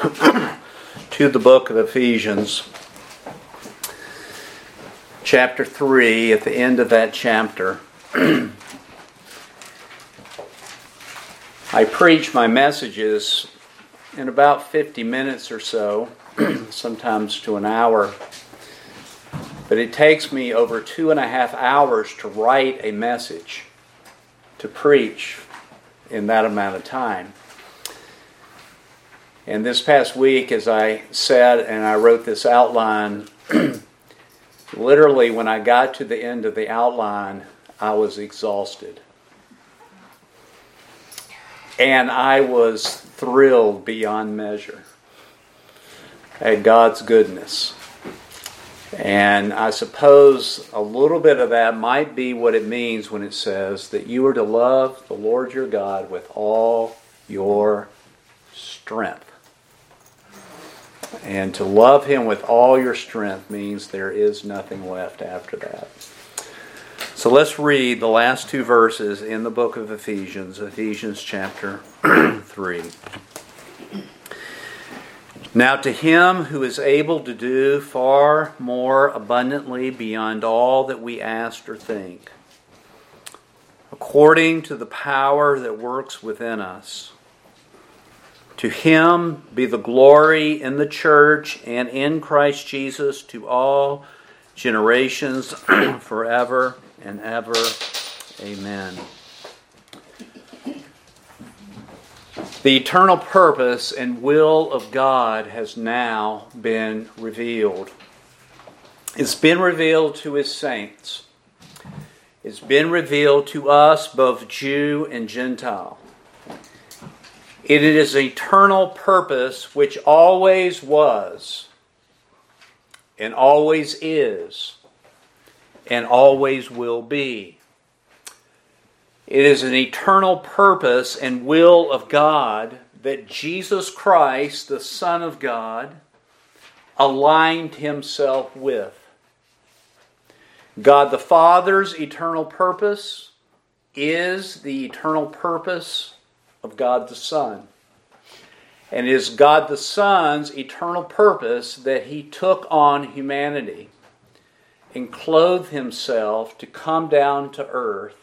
to the book of Ephesians, chapter 3, at the end of that chapter. I preach my messages in about 50 minutes or so, sometimes to an hour. But it takes me over two and a half hours to write a message, to preach in that amount of time. And this past week, as I said, and I wrote this outline, literally when I got to the end of the outline, I was exhausted. And I was thrilled beyond measure at God's goodness. And I suppose a little bit of that might be what it means when it says that you are to love the Lord your God with all your strength. And to love Him with all your strength means there is nothing left after that. So let's read the last two verses in the book of Ephesians, Ephesians chapter 3. Now, to him who is able to do far more abundantly beyond all that we ask or think, according to the power that works within us to him be the glory in the church and in Christ Jesus to all generations forever and ever. Amen. The eternal purpose and will of God has now been revealed. It's been revealed to his saints. It's been revealed to us, both Jew and Gentile. It is eternal purpose which always was, and always is, and always will be. It is an eternal purpose and will of God that Jesus Christ, the Son of God, aligned himself with. God the Father's eternal purpose is the eternal purpose of God the Son. And it is God the Son's eternal purpose that he took on humanity and clothed himself to come down to earth,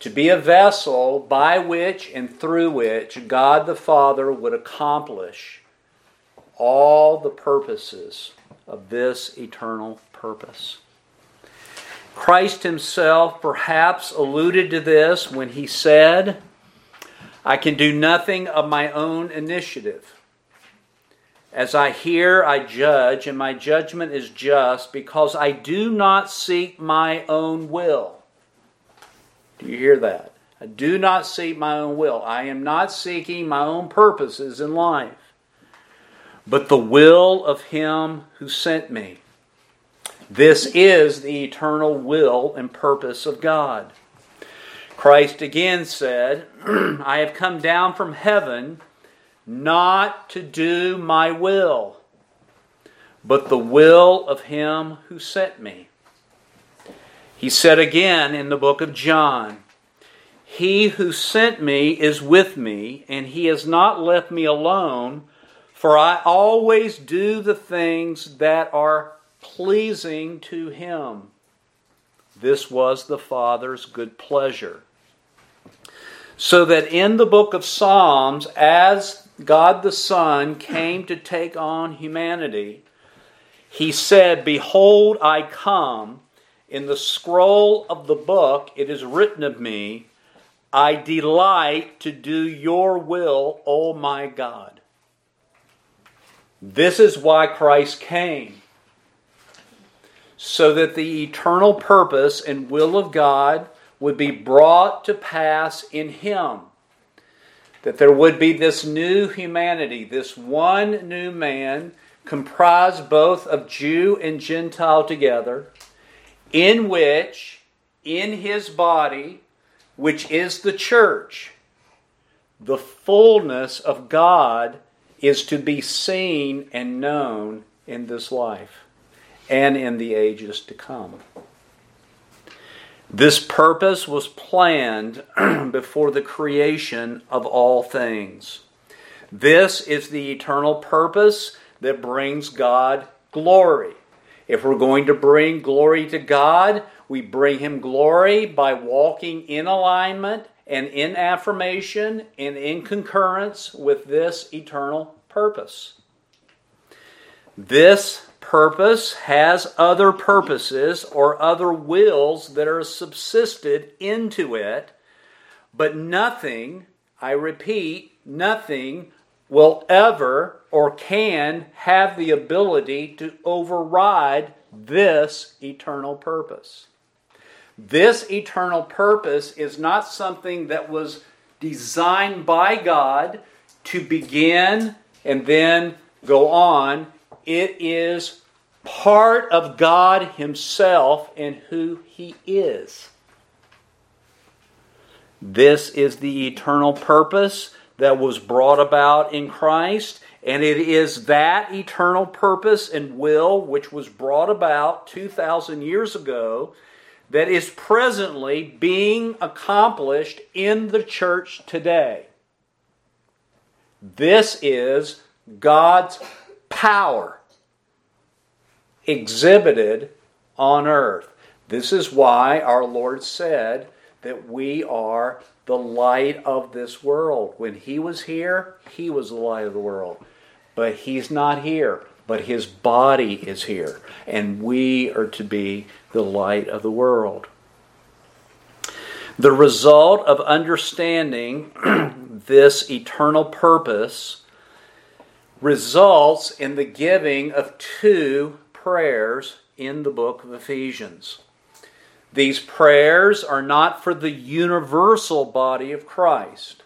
to be a vessel by which and through which God the Father would accomplish all the purposes of this eternal purpose. Christ himself perhaps alluded to this when he said, I can do nothing of my own initiative. As I hear, I judge, and my judgment is just because I do not seek my own will. Do you hear that? I do not seek my own will. I am not seeking my own purposes in life, but the will of Him who sent me. This is the eternal will and purpose of God. Christ again said, I have come down from heaven not to do my will, but the will of him who sent me. He said again in the book of John, He who sent me is with me, and he has not left me alone, for I always do the things that are pleasing to him. This was the Father's good pleasure so that in the book of Psalms, as God the Son came to take on humanity, he said, Behold, I come. In the scroll of the book, it is written of me, I delight to do your will, O my God. This is why Christ came. So that the eternal purpose and will of God would be brought to pass in him. That there would be this new humanity, this one new man, comprised both of Jew and Gentile together, in which, in his body, which is the church, the fullness of God is to be seen and known in this life and in the ages to come. This purpose was planned before the creation of all things. This is the eternal purpose that brings God glory. If we're going to bring glory to God, we bring Him glory by walking in alignment and in affirmation and in concurrence with this eternal purpose. This purpose has other purposes or other wills that are subsisted into it, but nothing, I repeat, nothing will ever or can have the ability to override this eternal purpose. This eternal purpose is not something that was designed by God to begin and then go on. It is part of God Himself and who He is. This is the eternal purpose that was brought about in Christ, and it is that eternal purpose and will which was brought about 2,000 years ago that is presently being accomplished in the church today. This is God's power exhibited on earth. This is why our Lord said that we are the light of this world. When he was here, he was the light of the world. But he's not here, but his body is here. And we are to be the light of the world. The result of understanding this eternal purpose results in the giving of two prayers in the book of Ephesians. These prayers are not for the universal body of Christ.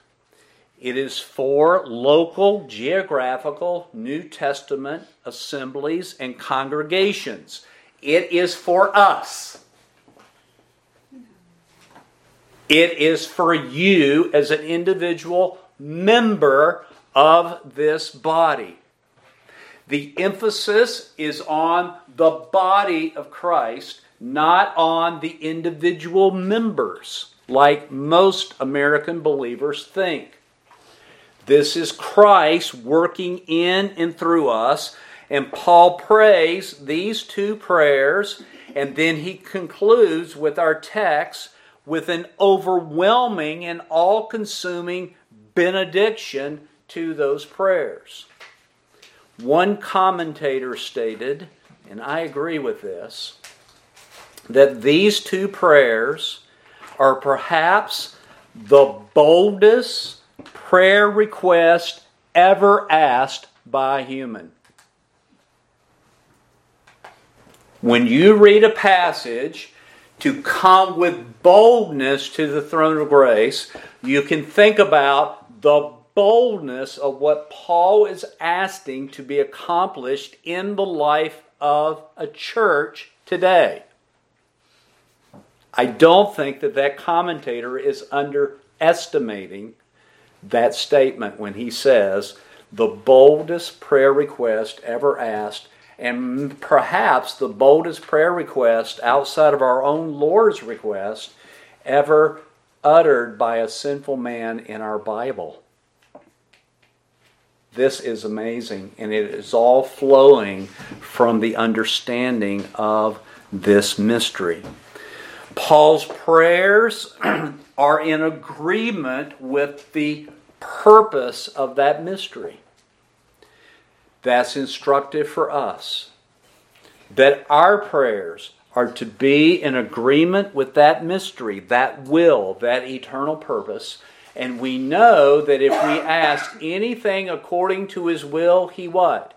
It is for local, geographical, New Testament assemblies and congregations. It is for us. It is for you as an individual member of this body. The emphasis is on the body of Christ, not on the individual members, like most American believers think. This is Christ working in and through us. And Paul prays these two prayers, and then he concludes with our text with an overwhelming and all consuming benediction to those prayers. One commentator stated, and I agree with this, that these two prayers are perhaps the boldest prayer request ever asked by a human. When you read a passage to come with boldness to the throne of grace, you can think about the boldness of what Paul is asking to be accomplished in the life of a church today. I don't think that that commentator is underestimating that statement when he says the boldest prayer request ever asked and perhaps the boldest prayer request outside of our own Lord's request ever uttered by a sinful man in our Bible. This is amazing, and it is all flowing from the understanding of this mystery. Paul's prayers are in agreement with the purpose of that mystery. That's instructive for us. That our prayers are to be in agreement with that mystery, that will, that eternal purpose. And we know that if we ask anything according to his will, he what?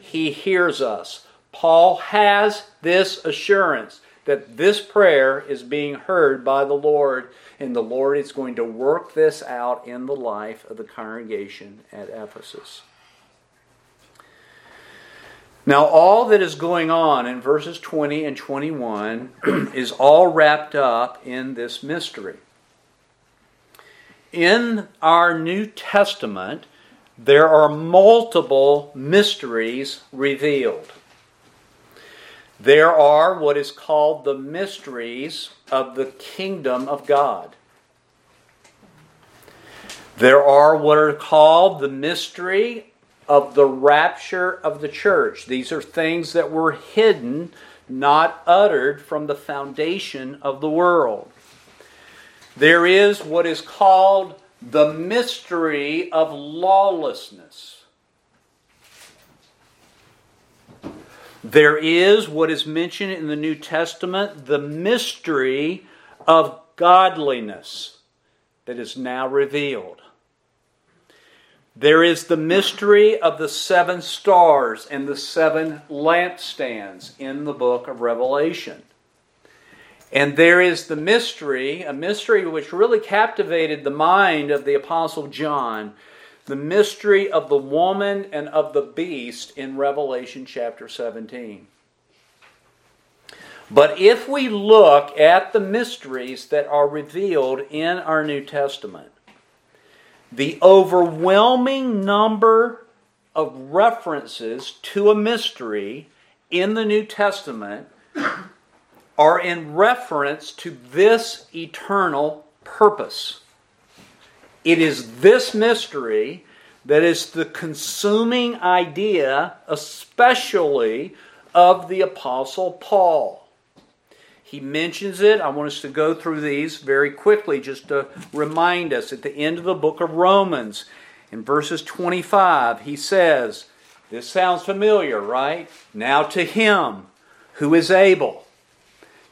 He hears us. Paul has this assurance that this prayer is being heard by the Lord, and the Lord is going to work this out in the life of the congregation at Ephesus. Now, all that is going on in verses 20 and 21 is all wrapped up in this mystery. In our New Testament, there are multiple mysteries revealed. There are what is called the mysteries of the kingdom of God. There are what are called the mystery of the rapture of the church. These are things that were hidden, not uttered from the foundation of the world. There is what is called the mystery of lawlessness. There is what is mentioned in the New Testament, the mystery of godliness that is now revealed. There is the mystery of the seven stars and the seven lampstands in the book of Revelation. And there is the mystery, a mystery which really captivated the mind of the Apostle John, the mystery of the woman and of the beast in Revelation chapter 17. But if we look at the mysteries that are revealed in our New Testament, the overwhelming number of references to a mystery in the New Testament are in reference to this eternal purpose. It is this mystery that is the consuming idea, especially of the Apostle Paul. He mentions it. I want us to go through these very quickly just to remind us. At the end of the book of Romans, in verses 25, he says, This sounds familiar, right? Now to him who is able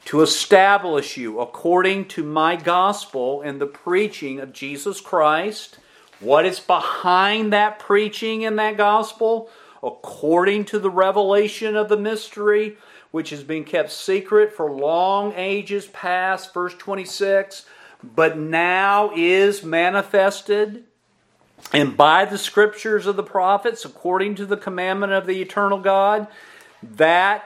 to establish you according to my gospel and the preaching of Jesus Christ. What is behind that preaching and that gospel? According to the revelation of the mystery which has been kept secret for long ages past, verse 26, but now is manifested. And by the scriptures of the prophets, according to the commandment of the eternal God, that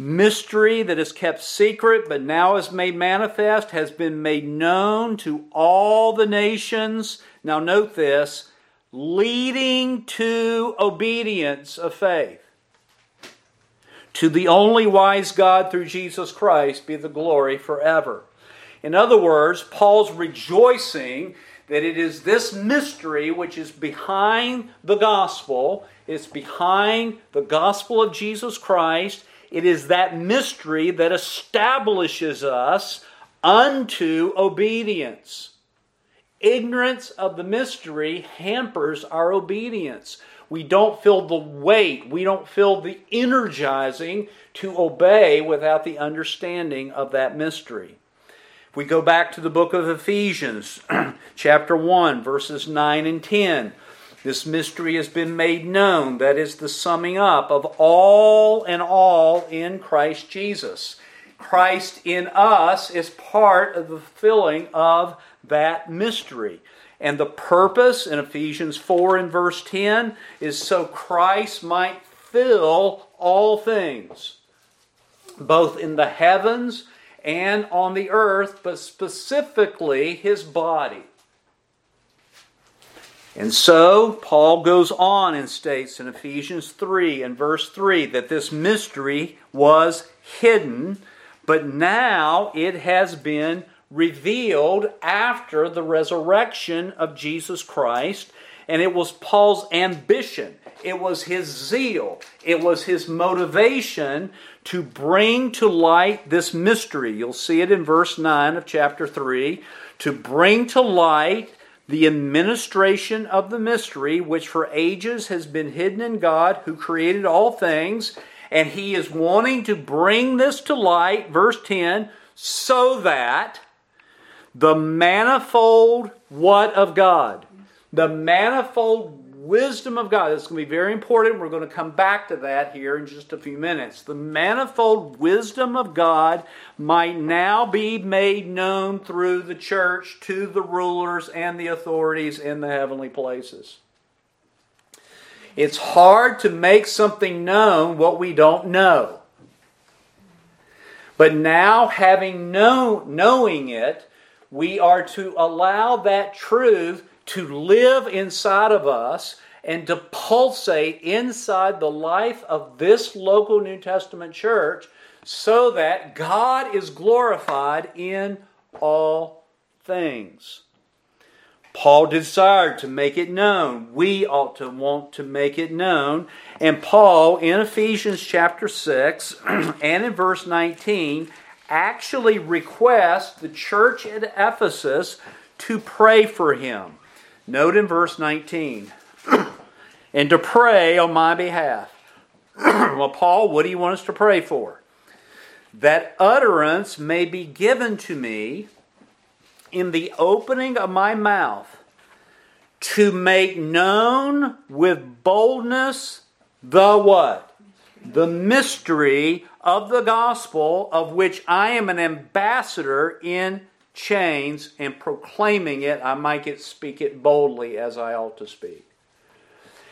mystery that is kept secret but now is made manifest has been made known to all the nations. Now, note this leading to obedience of faith. To the only wise God through Jesus Christ be the glory forever. In other words, Paul's rejoicing that it is this mystery which is behind the gospel, it's behind the gospel of Jesus Christ. It is that mystery that establishes us unto obedience. Ignorance of the mystery hampers our obedience. We don't feel the weight, we don't feel the energizing to obey without the understanding of that mystery. If we go back to the book of Ephesians, chapter 1, verses 9 and 10, this mystery has been made known. That is the summing up of all and all in Christ Jesus. Christ in us is part of the filling of that mystery. And the purpose in Ephesians 4 and verse 10 is so Christ might fill all things, both in the heavens and on the earth, but specifically his body. And so, Paul goes on and states in Ephesians 3 and verse 3 that this mystery was hidden, but now it has been revealed after the resurrection of Jesus Christ. And it was Paul's ambition, it was his zeal, it was his motivation to bring to light this mystery. You'll see it in verse 9 of chapter 3 to bring to light the administration of the mystery, which for ages has been hidden in God who created all things. And he is wanting to bring this to light, verse 10, so that the manifold what of God? The manifold wisdom of God. This is going to be very important. We're going to come back to that here in just a few minutes. The manifold wisdom of God might now be made known through the church to the rulers and the authorities in the heavenly places. It's hard to make something known what we don't know. But now, having known, knowing it, we are to allow that truth to live inside of us and to pulsate inside the life of this local New Testament church so that God is glorified in all things. Paul desired to make it known. We ought to want to make it known. And Paul, in Ephesians chapter 6 and in verse 19, actually requests the church at Ephesus to pray for him. Note in verse 19, and to pray on my behalf. well, Paul, what do you want us to pray for? That utterance may be given to me in the opening of my mouth to make known with boldness the what? The mystery of the gospel of which I am an ambassador in chains and proclaiming it, I might get, speak it boldly as I ought to speak.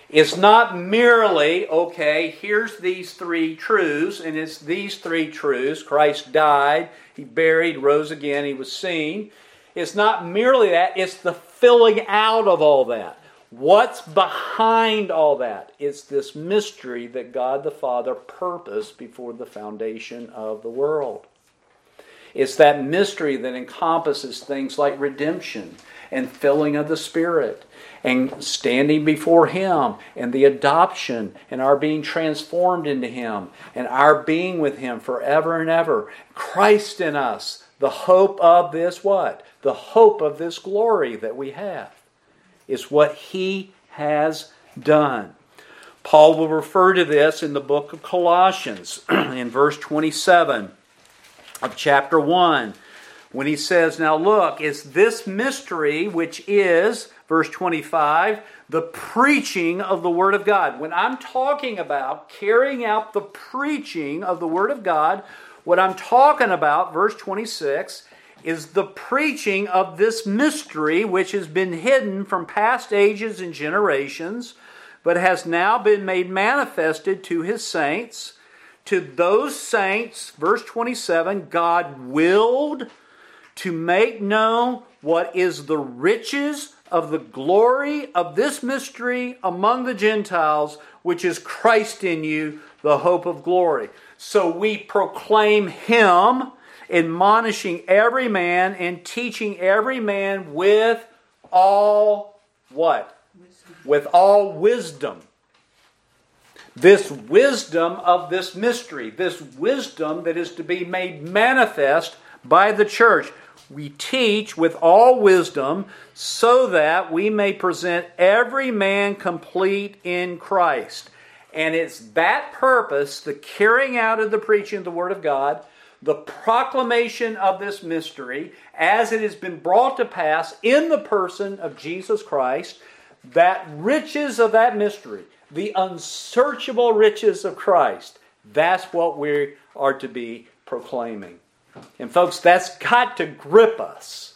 It's not merely, okay, here's these three truths, and it's these three truths. Christ died, he buried, rose again, he was seen. It's not merely that, it's the filling out of all that. What's behind all that? It's this mystery that God the Father purposed before the foundation of the world. It's that mystery that encompasses things like redemption and filling of the Spirit and standing before Him and the adoption and our being transformed into Him and our being with Him forever and ever. Christ in us, the hope of this what? The hope of this glory that we have is what he has done. Paul will refer to this in the book of Colossians in verse 27 of chapter 1 when he says, Now look, it's this mystery which is, verse 25, the preaching of the Word of God. When I'm talking about carrying out the preaching of the Word of God, what I'm talking about, verse 26, is the preaching of this mystery which has been hidden from past ages and generations, but has now been made manifested to his saints. To those saints, verse 27, God willed to make known what is the riches of the glory of this mystery among the Gentiles, which is Christ in you, the hope of glory. So we proclaim him, admonishing every man and teaching every man with all what? With all wisdom. This wisdom of this mystery, this wisdom that is to be made manifest by the church. We teach with all wisdom so that we may present every man complete in Christ. And it's that purpose, the carrying out of the preaching of the Word of God, the proclamation of this mystery as it has been brought to pass in the person of Jesus Christ, that riches of that mystery, the unsearchable riches of Christ, that's what we are to be proclaiming. And folks, that's got to grip us.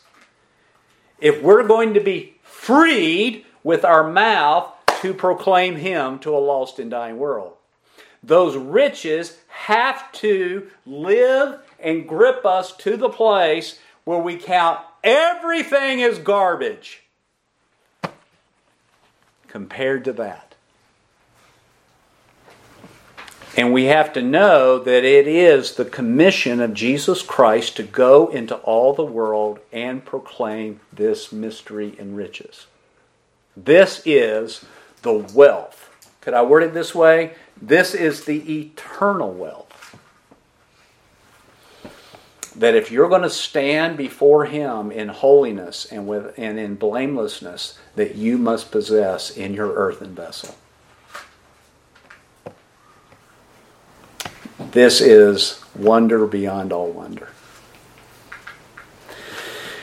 If we're going to be freed with our mouth to proclaim Him to a lost and dying world. Those riches have to live and grip us to the place where we count everything as garbage compared to that. And we have to know that it is the commission of Jesus Christ to go into all the world and proclaim this mystery and riches. This is the wealth. Could I word it this way? This is the eternal wealth. That if you're going to stand before Him in holiness and, with, and in blamelessness, that you must possess in your earthen vessel. This is wonder beyond all wonder.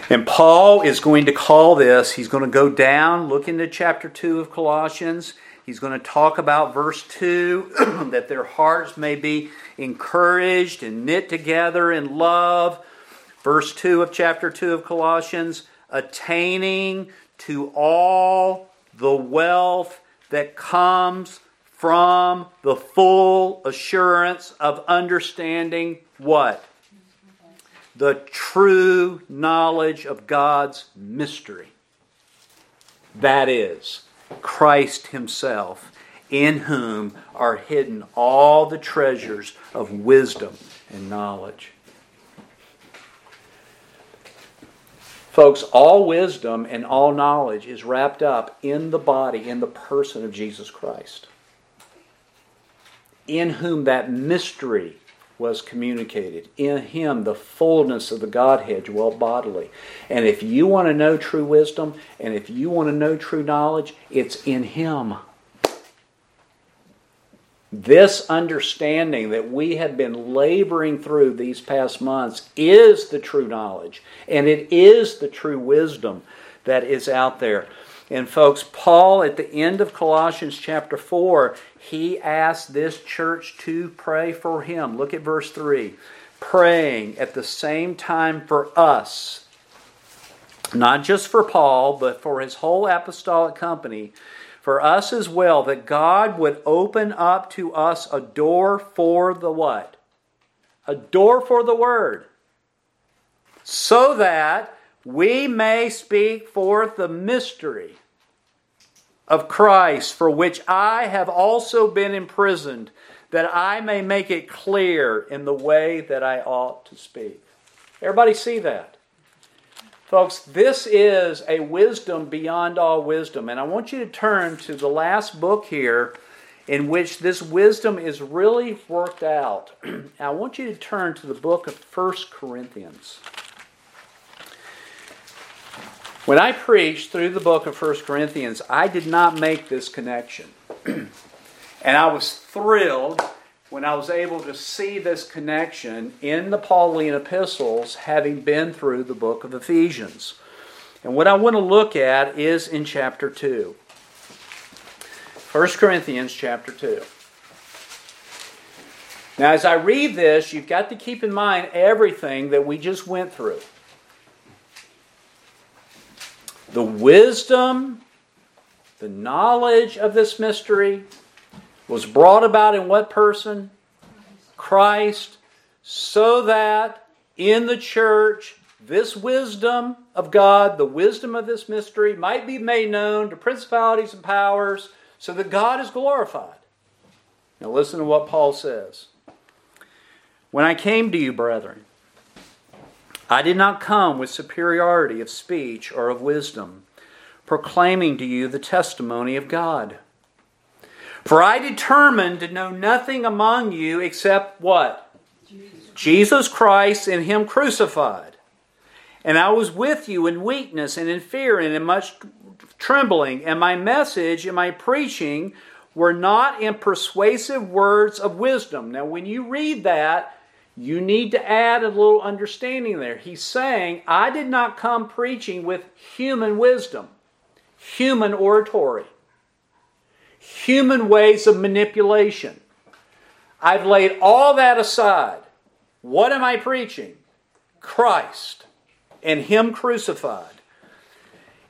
And Paul is going to call this, he's going to go down, look into chapter 2 of Colossians. He's going to talk about verse 2 that their hearts may be encouraged and knit together in love. Verse 2 of chapter 2 of Colossians, attaining to all the wealth that comes from the full assurance of understanding what? the true knowledge of God's mystery. That is, Christ Himself, in whom are hidden all the treasures of wisdom and knowledge. Folks, all wisdom and all knowledge is wrapped up in the body, in the person of Jesus Christ, in whom that mystery was communicated. In him, the fullness of the Godhead dwelt bodily. And if you want to know true wisdom and if you want to know true knowledge, it's in him. This understanding that we have been laboring through these past months is the true knowledge, and it is the true wisdom that is out there. And folks, Paul at the end of Colossians chapter 4, he asked this church to pray for him. Look at verse 3. Praying at the same time for us, not just for Paul, but for his whole apostolic company, for us as well, that God would open up to us a door for the what? A door for the word. So that we may speak forth the mystery of Christ, for which I have also been imprisoned, that I may make it clear in the way that I ought to speak. Everybody see that? Folks, this is a wisdom beyond all wisdom. And I want you to turn to the last book here in which this wisdom is really worked out. I want you to turn to the book of 1 Corinthians. When I preached through the book of 1 Corinthians, I did not make this connection. and I was thrilled when I was able to see this connection in the Pauline epistles, having been through the book of Ephesians. And what I want to look at is in chapter 2. 1 Corinthians chapter 2. Now, as I read this, you've got to keep in mind everything that we just went through. The wisdom, the knowledge of this mystery, was brought about in what person? Christ, so that in the church this wisdom of God, the wisdom of this mystery, might be made known to principalities and powers, so that God is glorified. Now, listen to what Paul says. When I came to you, brethren, I did not come with superiority of speech or of wisdom, proclaiming to you the testimony of God. For I determined to know nothing among you except what? Jesus, Christ and Him crucified. And I was with you in weakness and in fear and in much trembling. And my message and my preaching were not in persuasive words of wisdom. Now, when you read that, you need to add a little understanding there. He's saying, I did not come preaching with human wisdom, human oratory human ways of manipulation. I've laid all that aside. What am I preaching? Christ and Him crucified.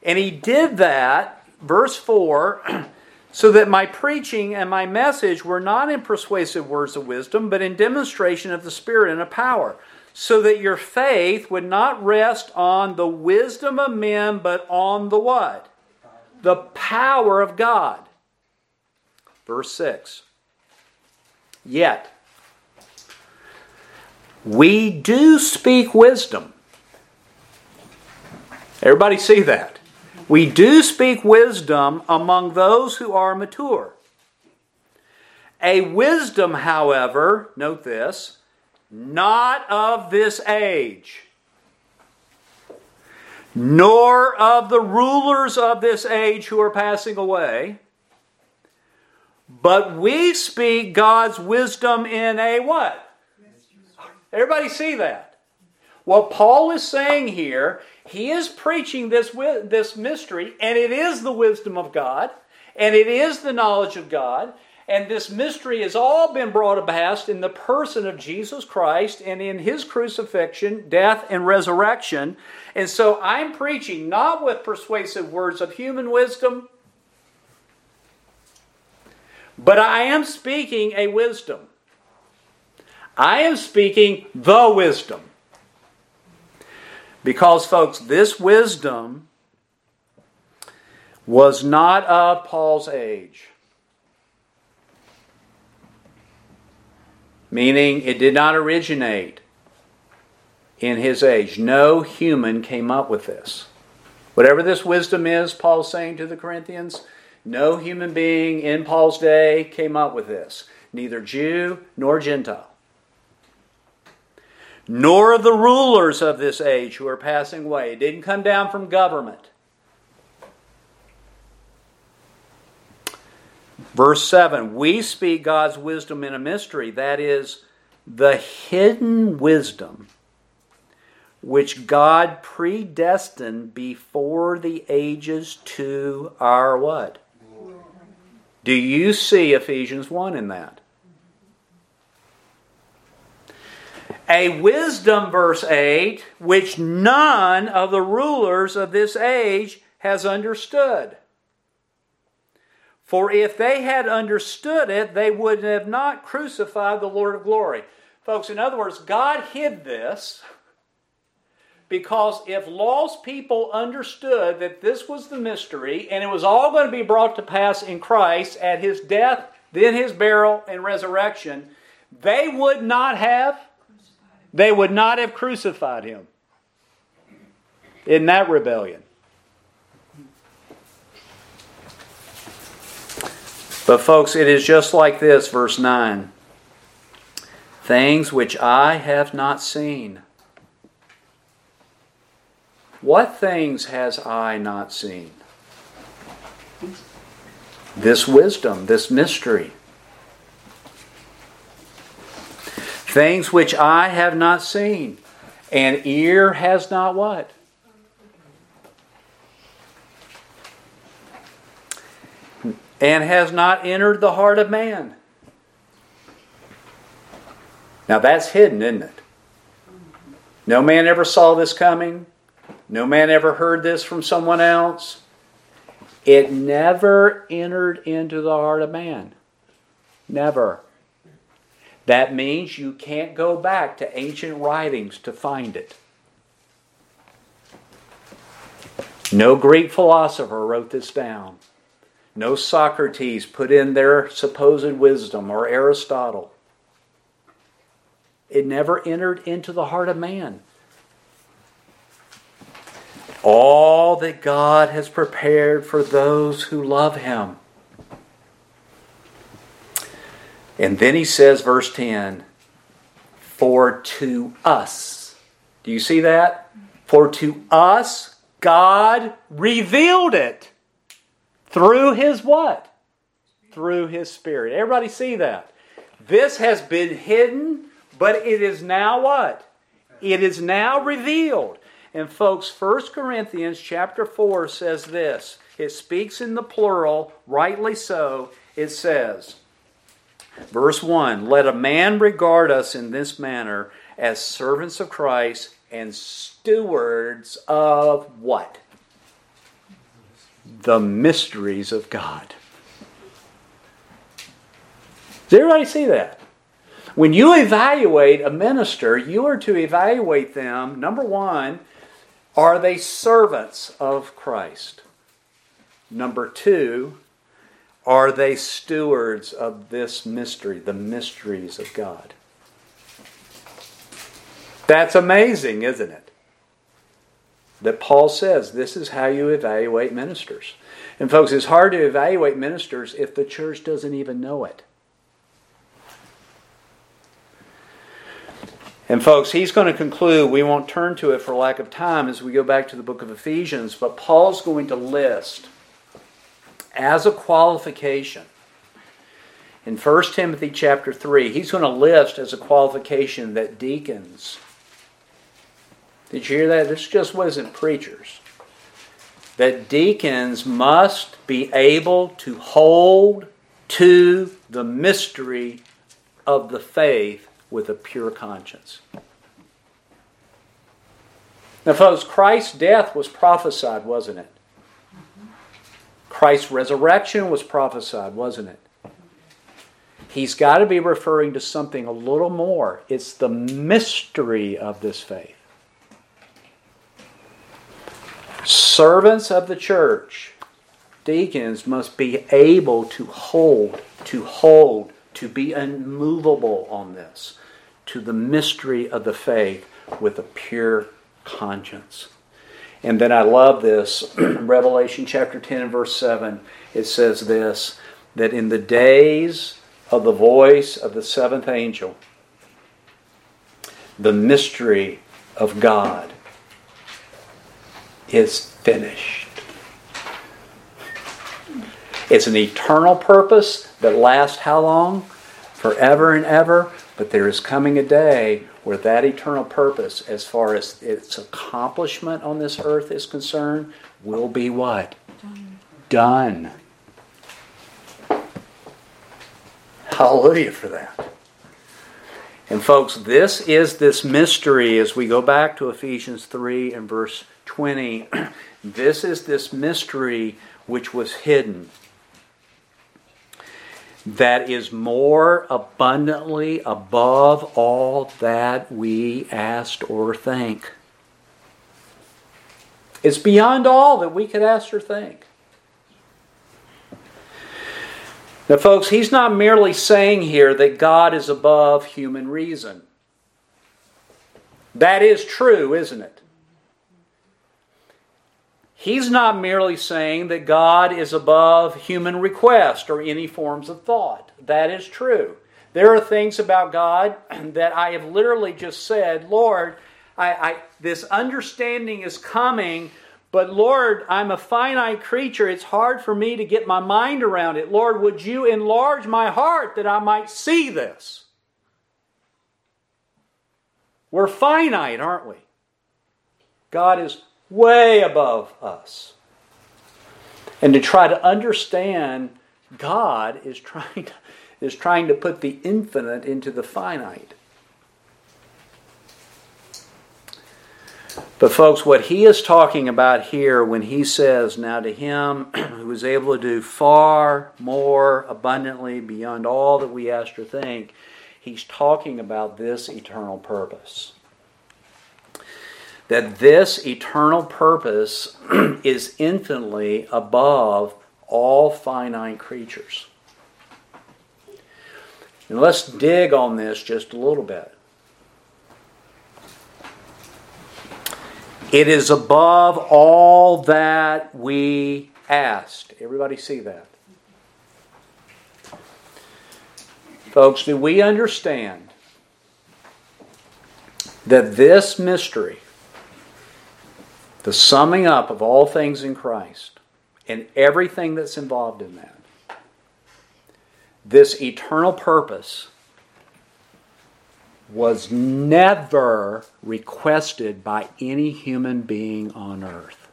And He did that, verse 4, so that my preaching and my message were not in persuasive words of wisdom, but in demonstration of the Spirit and of power, so that your faith would not rest on the wisdom of men, but on the what? The power of God. Verse 6. Yet, we do speak wisdom. Everybody see that? We do speak wisdom among those who are mature. A wisdom, however, note this, not of this age, nor of the rulers of this age who are passing away but we speak God's wisdom in a what? Everybody see that? What Paul is saying here, he is preaching this, this mystery, and it is the wisdom of God, and it is the knowledge of God, and this mystery has all been brought about in the person of Jesus Christ and in his crucifixion, death, and resurrection. And so I'm preaching not with persuasive words of human wisdom, but I am speaking a wisdom. I am speaking the wisdom. Because, folks, this wisdom was not of Paul's age. Meaning, it did not originate in his age. No human came up with this. Whatever this wisdom is, Paul's saying to the Corinthians, no human being in Paul's day came up with this, neither Jew nor Gentile. Nor of the rulers of this age who are passing away. It didn't come down from government. Verse 7 We speak God's wisdom in a mystery, that is, the hidden wisdom which God predestined before the ages to our what? Do you see Ephesians 1 in that? A wisdom, verse 8, which none of the rulers of this age has understood. For if they had understood it, they would have not crucified the Lord of glory. Folks, in other words, God hid this because if lost people understood that this was the mystery and it was all going to be brought to pass in Christ at his death, then his burial and resurrection, they would not have they would not have crucified him. In that rebellion. But folks, it is just like this verse 9. Things which I have not seen what things has eye not seen? This wisdom, this mystery. Things which I have not seen, and ear has not what? And has not entered the heart of man. Now that's hidden, isn't it? No man ever saw this coming. No man ever heard this from someone else. It never entered into the heart of man. Never. That means you can't go back to ancient writings to find it. No Greek philosopher wrote this down. No Socrates put in their supposed wisdom or Aristotle. It never entered into the heart of man all that God has prepared for those who love Him. And then he says, verse 10, for to us. Do you see that? For to us, God revealed it through His what? Through His Spirit. Everybody see that? This has been hidden, but it is now what? It is now revealed. And folks, 1 Corinthians chapter 4 says this. It speaks in the plural, rightly so. It says, verse 1 Let a man regard us in this manner as servants of Christ and stewards of what? The mysteries of God. Does everybody see that? When you evaluate a minister, you are to evaluate them, number one, are they servants of Christ? Number two, are they stewards of this mystery, the mysteries of God? That's amazing, isn't it? That Paul says this is how you evaluate ministers. And, folks, it's hard to evaluate ministers if the church doesn't even know it. And, folks, he's going to conclude. We won't turn to it for lack of time as we go back to the book of Ephesians, but Paul's going to list as a qualification in 1 Timothy chapter 3, he's going to list as a qualification that deacons, did you hear that? This just wasn't preachers. That deacons must be able to hold to the mystery of the faith with a pure conscience. Now, folks, Christ's death was prophesied, wasn't it? Christ's resurrection was prophesied, wasn't it? He's got to be referring to something a little more. It's the mystery of this faith. Servants of the church, deacons, must be able to hold, to hold, to be unmovable on this to the mystery of the faith with a pure conscience. And then I love this. Revelation chapter 10 and verse 7, it says this that in the days of the voice of the seventh angel, the mystery of God is finished. It's an eternal purpose that lasts how long? Forever and ever. But there is coming a day where that eternal purpose, as far as its accomplishment on this earth is concerned, will be what? Done. Done. Hallelujah for that. And folks, this is this mystery as we go back to Ephesians 3 and verse 20. this is this mystery which was hidden that is more abundantly above all that we asked or think. It's beyond all that we could ask or think. Now, folks, he's not merely saying here that God is above human reason. That is true, isn't it? He's not merely saying that God is above human request or any forms of thought. That is true. There are things about God that I have literally just said, Lord, I, I, this understanding is coming but Lord, I'm a finite creature. It's hard for me to get my mind around it. Lord, would you enlarge my heart that I might see this? We're finite, aren't we? God is way above us. And to try to understand God is trying to, is trying to put the infinite into the finite. But, folks, what he is talking about here when he says, Now to him who is able to do far more abundantly beyond all that we ask or think, he's talking about this eternal purpose. That this eternal purpose is infinitely above all finite creatures. And let's dig on this just a little bit. It is above all that we asked. Everybody see that? Folks, do we understand that this mystery, the summing up of all things in Christ, and everything that's involved in that, this eternal purpose was never requested by any human being on earth.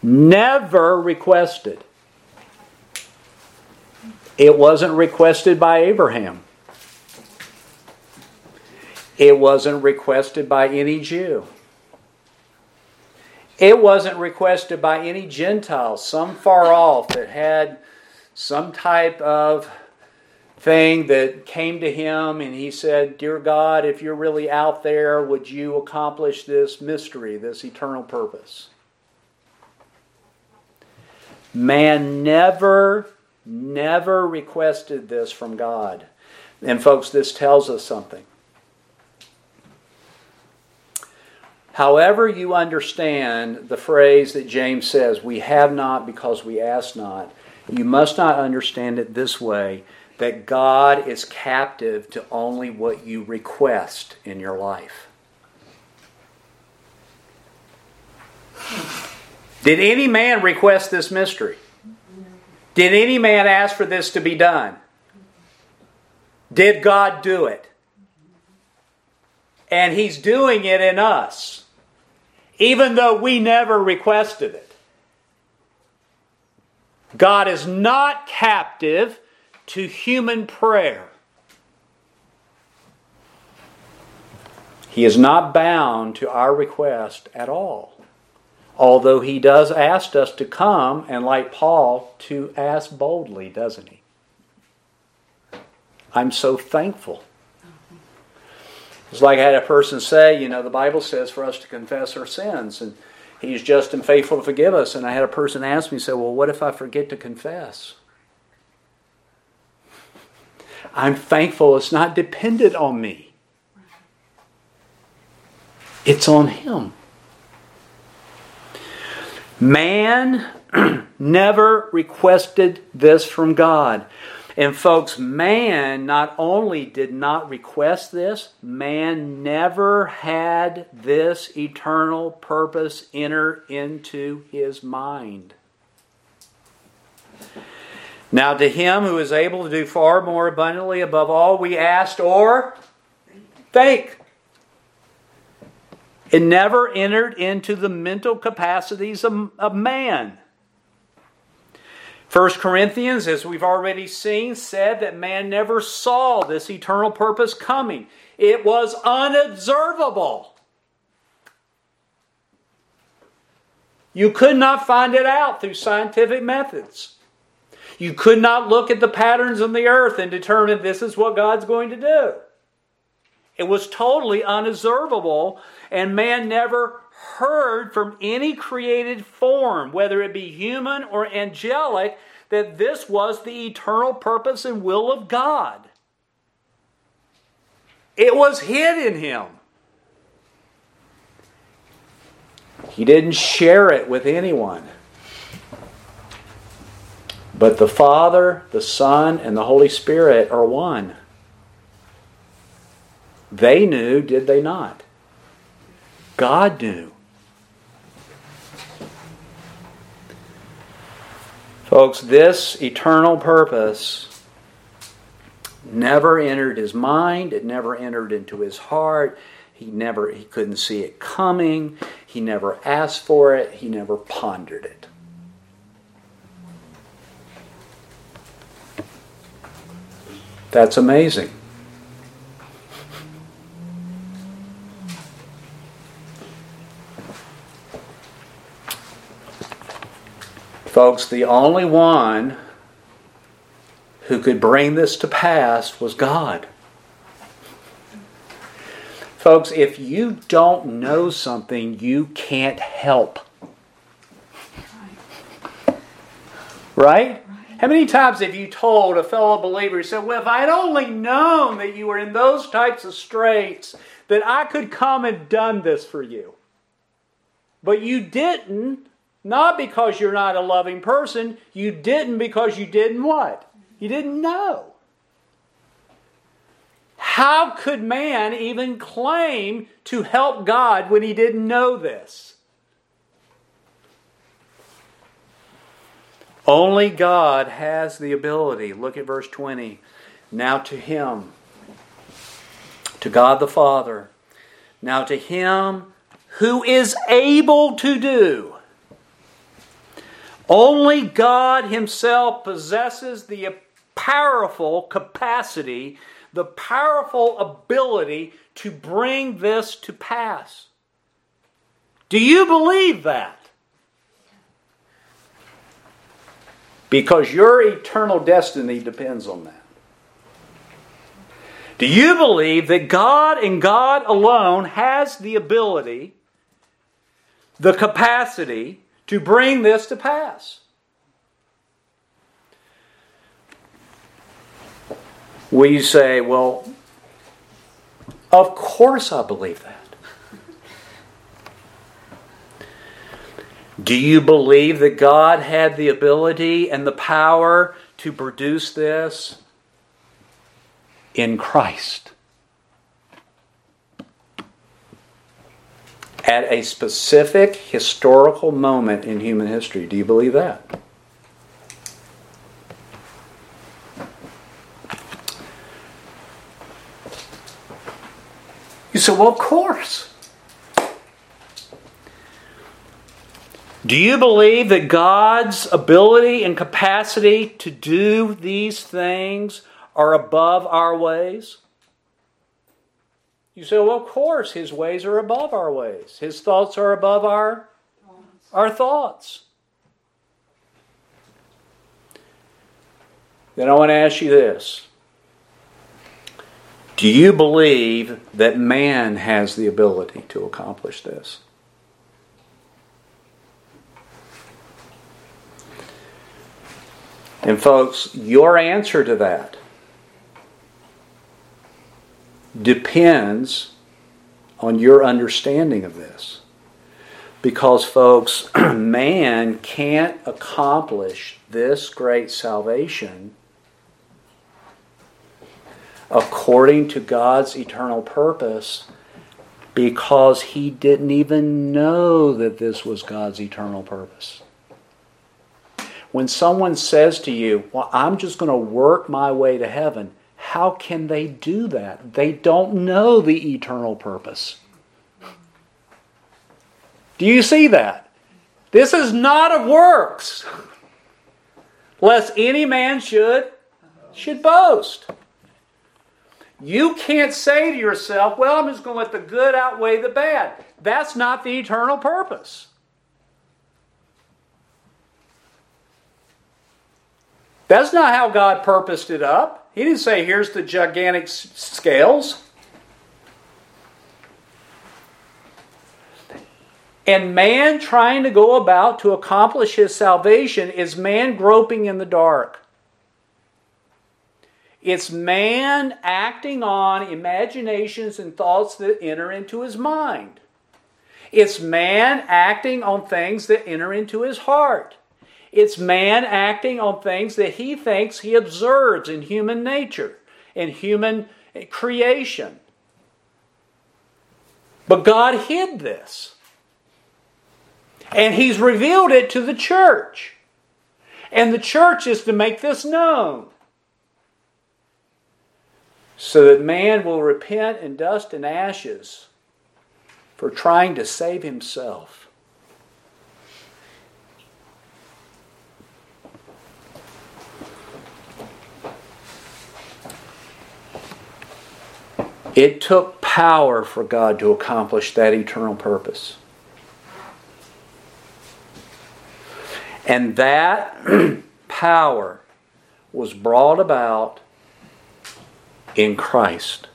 Never requested. It wasn't requested by Abraham. It wasn't requested by any Jew. It wasn't requested by any Gentile, some far off that had some type of thing that came to him and he said, Dear God, if you're really out there, would you accomplish this mystery, this eternal purpose? Man never, never requested this from God. And, folks, this tells us something. However, you understand the phrase that James says, we have not because we ask not, you must not understand it this way that God is captive to only what you request in your life. Did any man request this mystery? Did any man ask for this to be done? Did God do it? And He's doing it in us, even though we never requested it. God is not captive to human prayer. He is not bound to our request at all. Although he does ask us to come and, like Paul, to ask boldly, doesn't he? I'm so thankful. It's like I had a person say, you know, the Bible says for us to confess our sins, and he's just and faithful to forgive us. And I had a person ask me, say, well, what if I forget to confess? I'm thankful it's not dependent on me. It's on Him. Man never requested this from God. And folks, man not only did not request this, man never had this eternal purpose enter into his mind. Now, to him who is able to do far more abundantly above all we asked or think, it never entered into the mental capacities of, of man. 1 Corinthians, as we've already seen, said that man never saw this eternal purpose coming. It was unobservable. You could not find it out through scientific methods. You could not look at the patterns of the earth and determine this is what God's going to do. It was totally unobservable, and man never heard from any created form, whether it be human or angelic, that this was the eternal purpose and will of God. It was hid in him. He didn't share it with anyone. But the Father, the Son, and the Holy Spirit are one. They knew, did they not? God knew. Folks, this eternal purpose never entered his mind, it never entered into his heart. He never he couldn't see it coming. He never asked for it. He never pondered it. That's amazing. Folks, the only one who could bring this to pass was God. Folks, if you don't know something, you can't help. Right? How many times have you told a fellow believer, you said, Well, if I'd only known that you were in those types of straits, that I could come and done this for you. But you didn't not because you're not a loving person. You didn't because you didn't what? You didn't know. How could man even claim to help God when he didn't know this? Only God has the ability. Look at verse 20. Now to him, to God the Father, now to him who is able to do only God Himself possesses the powerful capacity, the powerful ability to bring this to pass. Do you believe that? Because your eternal destiny depends on that. Do you believe that God and God alone has the ability, the capacity, to bring this to pass. We say, well, of course I believe that. Do you believe that God had the ability and the power to produce this in Christ? At a specific historical moment in human history. Do you believe that? You say, well, of course. Do you believe that God's ability and capacity to do these things are above our ways? You say, well, of course, his ways are above our ways. His thoughts are above our, our thoughts. Then I want to ask you this Do you believe that man has the ability to accomplish this? And, folks, your answer to that depends on your understanding of this. Because, folks, man can't accomplish this great salvation according to God's eternal purpose because he didn't even know that this was God's eternal purpose. When someone says to you, Well, I'm just going to work my way to heaven, how can they do that? They don't know the eternal purpose. Do you see that? This is not of works, lest any man should should boast. You can't say to yourself, well, I'm just going to let the good outweigh the bad. That's not the eternal purpose. That's not how God purposed it up. He didn't say, here's the gigantic scales. And man trying to go about to accomplish his salvation is man groping in the dark. It's man acting on imaginations and thoughts that enter into his mind. It's man acting on things that enter into his heart. It's man acting on things that he thinks he observes in human nature, in human creation. But God hid this. And he's revealed it to the church. And the church is to make this known so that man will repent in dust and ashes for trying to save himself. It took power for God to accomplish that eternal purpose. And that power was brought about in Christ.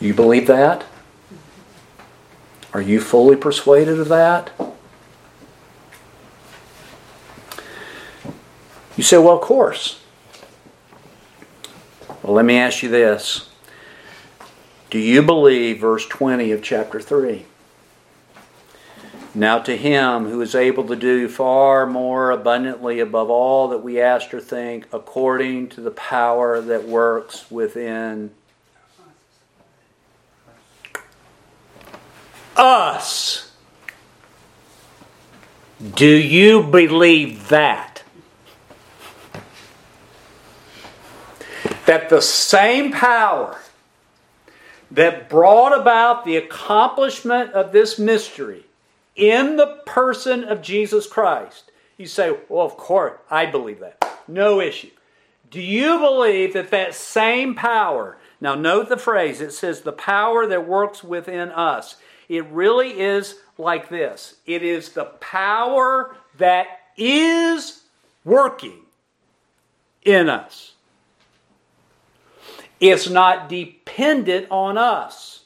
You believe that? Are you fully persuaded of that? You say, well, of course. Well, let me ask you this. Do you believe verse 20 of chapter 3? Now to him who is able to do far more abundantly above all that we ask or think, according to the power that works within us. Do you believe that? That the same power that brought about the accomplishment of this mystery in the person of Jesus Christ. You say, well, of course, I believe that. No issue. Do you believe that that same power, now note the phrase, it says the power that works within us. It really is like this it is the power that is working in us. It's not dependent on us.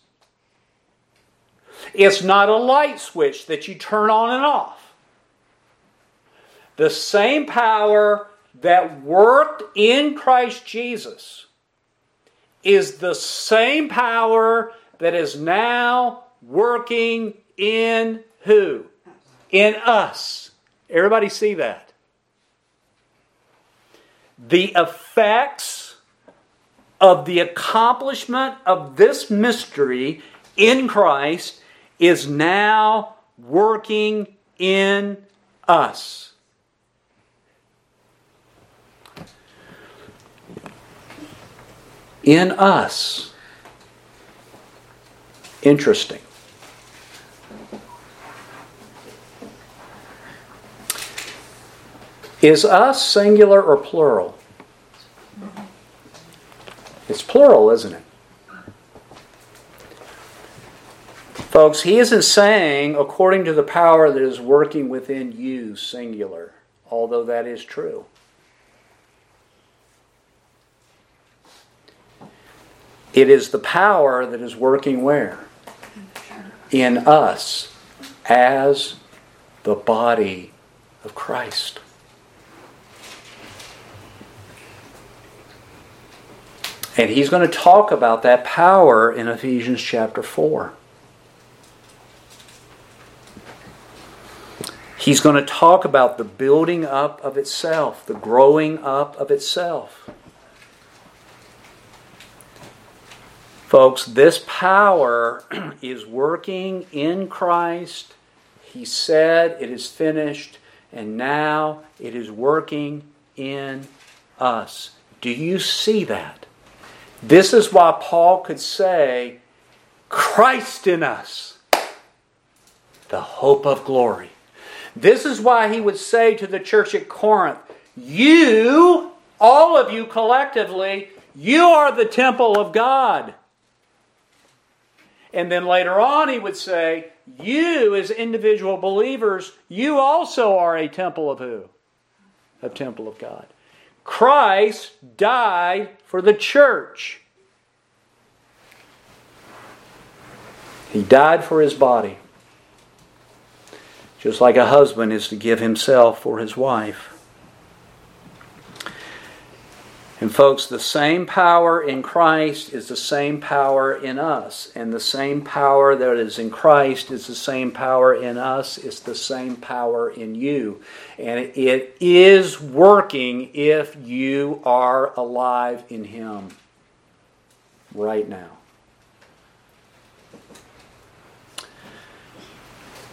It's not a light switch that you turn on and off. The same power that worked in Christ Jesus is the same power that is now working in who? In us. Everybody see that? The effects of the accomplishment of this mystery in Christ is now working in us. In us. Interesting. Is us singular or plural? It's plural, isn't it? Folks, he isn't saying according to the power that is working within you, singular, although that is true. It is the power that is working where? In us as the body of Christ. And he's going to talk about that power in Ephesians chapter 4. He's going to talk about the building up of itself, the growing up of itself. Folks, this power is working in Christ. He said it is finished, and now it is working in us. Do you see that? This is why Paul could say, Christ in us, the hope of glory. This is why he would say to the church at Corinth, You, all of you collectively, you are the temple of God. And then later on, he would say, You, as individual believers, you also are a temple of who? A temple of God. Christ died for the church. He died for his body. Just like a husband is to give himself for his wife. And, folks, the same power in Christ is the same power in us. And the same power that is in Christ is the same power in us, it's the same power in you. And it is working if you are alive in Him right now.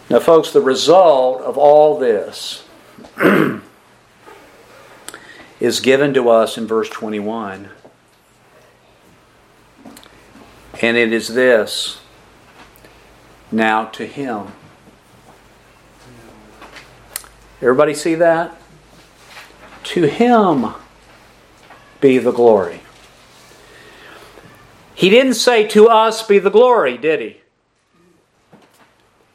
Now, folks, the result of all this. is given to us in verse 21. And it is this now to him. Everybody see that? To him be the glory. He didn't say to us be the glory, did he?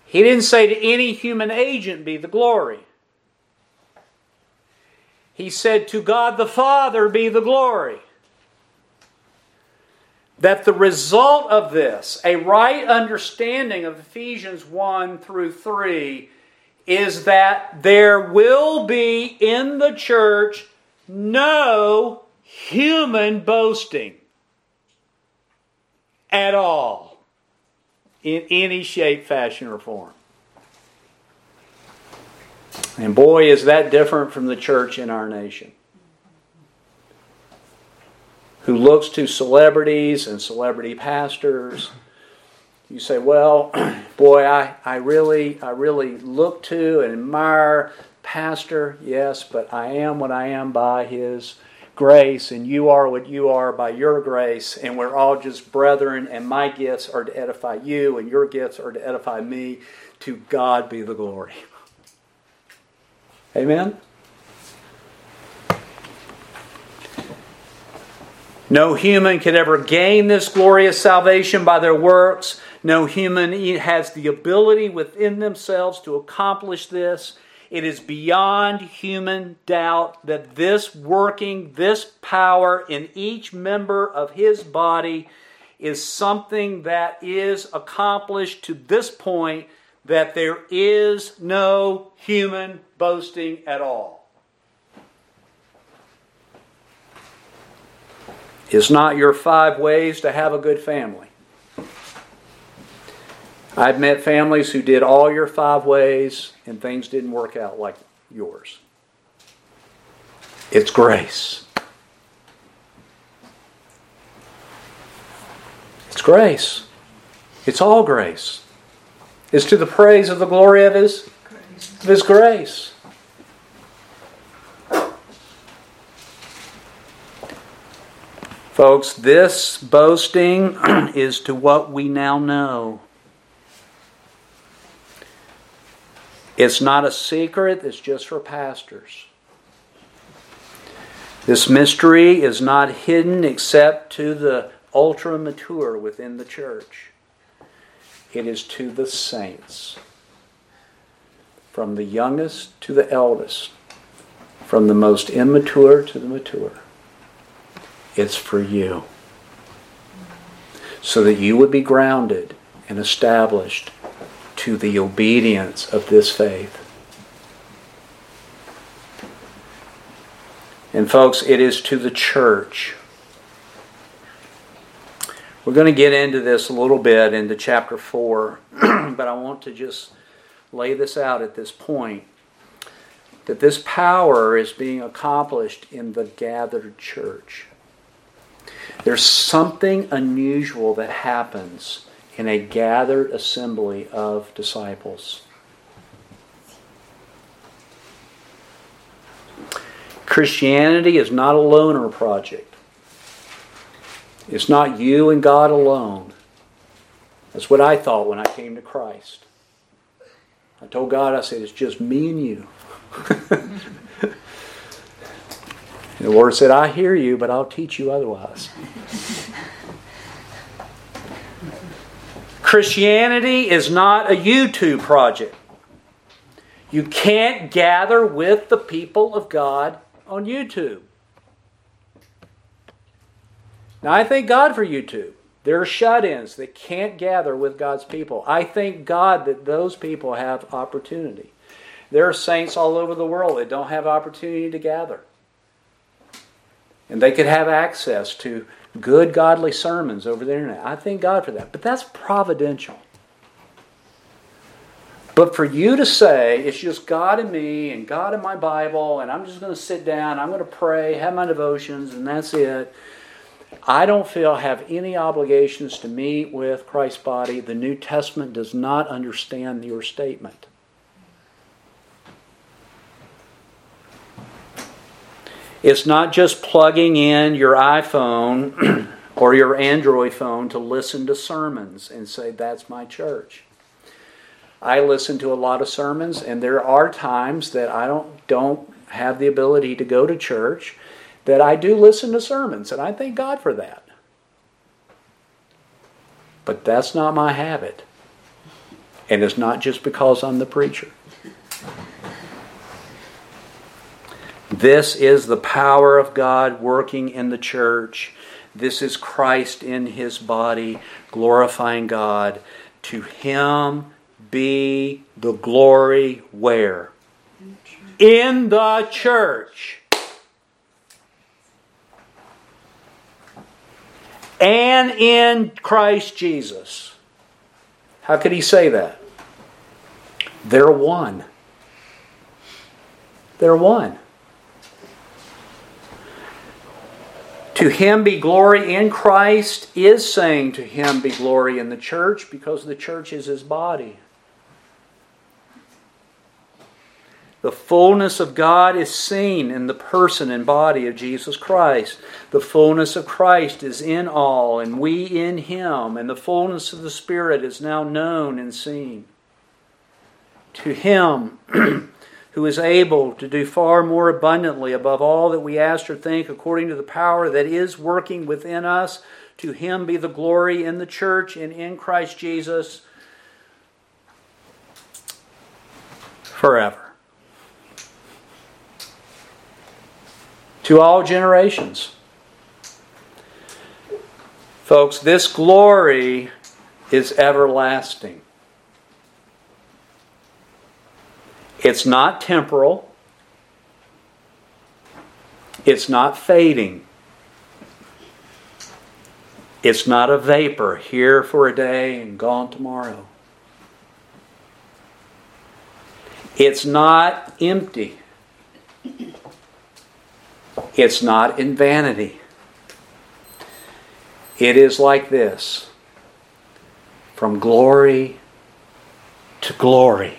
He didn't say to any human agent be the glory. He said, To God the Father be the glory. That the result of this, a right understanding of Ephesians 1 through 3, is that there will be in the church no human boasting at all in any shape, fashion, or form. And boy, is that different from the church in our nation. Who looks to celebrities and celebrity pastors. You say, well, boy, I, I really I really look to and admire pastor, yes, but I am what I am by his grace, and you are what you are by your grace, and we're all just brethren, and my gifts are to edify you, and your gifts are to edify me. To God be the glory. Amen? No human could ever gain this glorious salvation by their works. No human has the ability within themselves to accomplish this. It is beyond human doubt that this working, this power in each member of his body is something that is accomplished to this point that there is no human boasting at all. It's not your five ways to have a good family. I've met families who did all your five ways and things didn't work out like yours. It's grace. It's grace. It's all grace is to the praise of the glory of His, of his grace. Folks, this boasting is to what we now know. It's not a secret, it's just for pastors. This mystery is not hidden except to the ultra mature within the church it is to the saints. From the youngest to the eldest, from the most immature to the mature. It's for you. So that you would be grounded and established to the obedience of this faith. And, folks, it is to the church We're going to get into this a little bit into chapter 4, but I want to just lay this out at this point that this power is being accomplished in the gathered church. There's something unusual that happens in a gathered assembly of disciples. Christianity is not a loner project. It's not you and God alone. That's what I thought when I came to Christ. I told God, I said, it's just me and you. the Lord said, I hear you, but I'll teach you otherwise. Christianity is not a YouTube project. You can't gather with the people of God on YouTube. Now, I thank God for YouTube. There are shut ins that can't gather with God's people. I thank God that those people have opportunity. There are saints all over the world that don't have opportunity to gather. And they could have access to good, godly sermons over the internet. I thank God for that. But that's providential. But for you to say it's just God and me and God and my Bible, and I'm just going to sit down, I'm going to pray, have my devotions, and that's it I don't feel have any obligations to meet with Christ's body. The New Testament does not understand your statement. It's not just plugging in your iPhone or your Android phone to listen to sermons and say, That's my church. I listen to a lot of sermons, and there are times that I don't, don't have the ability to go to church that I do listen to sermons, and I thank God for that. But that's not my habit. And it's not just because I'm the preacher. This is the power of God working in the church. This is Christ in his body, glorifying God. To him be the glory where? In the church. And in Christ Jesus. How could he say that? They're one. They're one. To him be glory in Christ is saying to him be glory in the church because the church is his body. The fullness of God is seen in the person and body of Jesus Christ. The fullness of Christ is in all, and we in Him, and the fullness of the Spirit is now known and seen. To Him who is able to do far more abundantly above all that we ask or think, according to the power that is working within us, to Him be the glory in the church and in Christ Jesus forever. To all generations. Folks, this glory is everlasting. It's not temporal. It's not fading. It's not a vapor here for a day and gone tomorrow. It's not empty. It's not in vanity. It is like this from glory to glory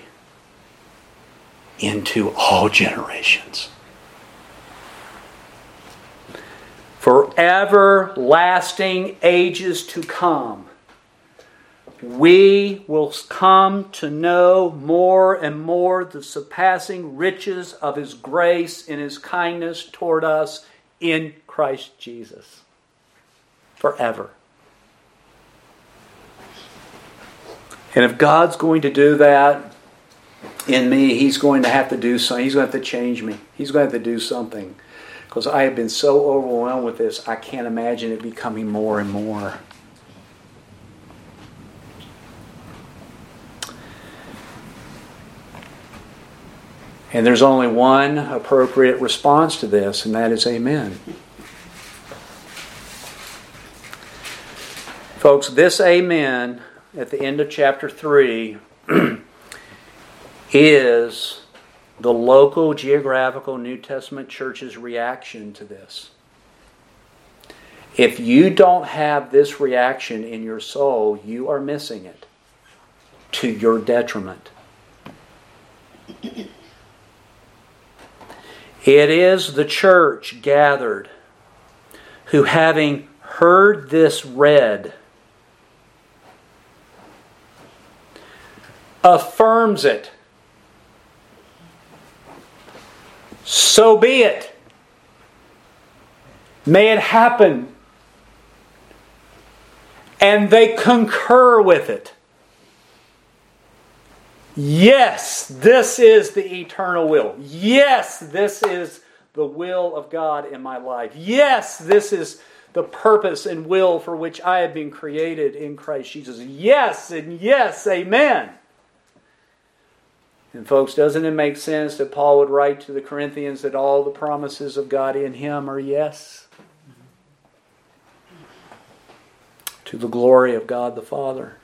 into all generations. For everlasting ages to come we will come to know more and more the surpassing riches of His grace and His kindness toward us in Christ Jesus. Forever. And if God's going to do that in me, He's going to have to do something. He's going to have to change me. He's going to have to do something. Because I have been so overwhelmed with this, I can't imagine it becoming more and more. And there's only one appropriate response to this, and that is Amen. folks, this amen at the end of chapter 3 is the local geographical New Testament church's reaction to this. If you don't have this reaction in your soul, you are missing it to your detriment. It is the church gathered who, having heard this read, affirms it. So be it. May it happen. And they concur with it. Yes, this is the eternal will. Yes, this is the will of God in my life. Yes, this is the purpose and will for which I have been created in Christ Jesus. Yes, and yes, amen. And, folks, doesn't it make sense that Paul would write to the Corinthians that all the promises of God in him are yes? To the glory of God the Father.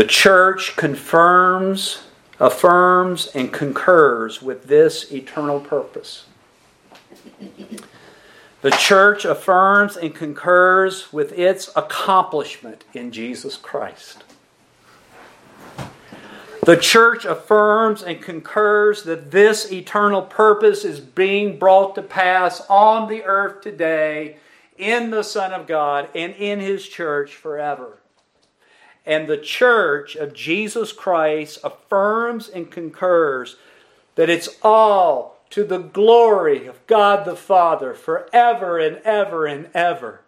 The church confirms, affirms, and concurs with this eternal purpose. The church affirms and concurs with its accomplishment in Jesus Christ. The church affirms and concurs that this eternal purpose is being brought to pass on the earth today in the Son of God and in His church forever. And the church of Jesus Christ affirms and concurs that it's all to the glory of God the Father forever and ever and ever.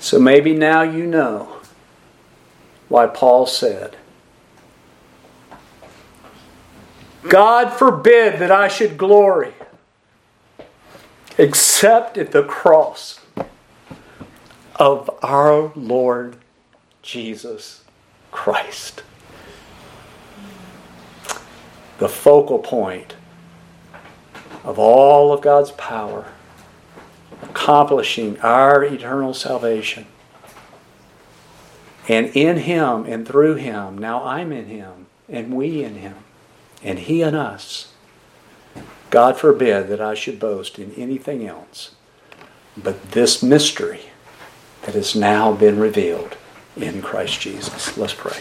So maybe now you know why Paul said, God forbid that I should glory except at the cross of our Lord Jesus Christ. The focal point of all of God's power, accomplishing our eternal salvation. And in Him and through Him, now I'm in Him, and we in Him, and He in us God forbid that I should boast in anything else but this mystery that has now been revealed in Christ Jesus. Let's pray.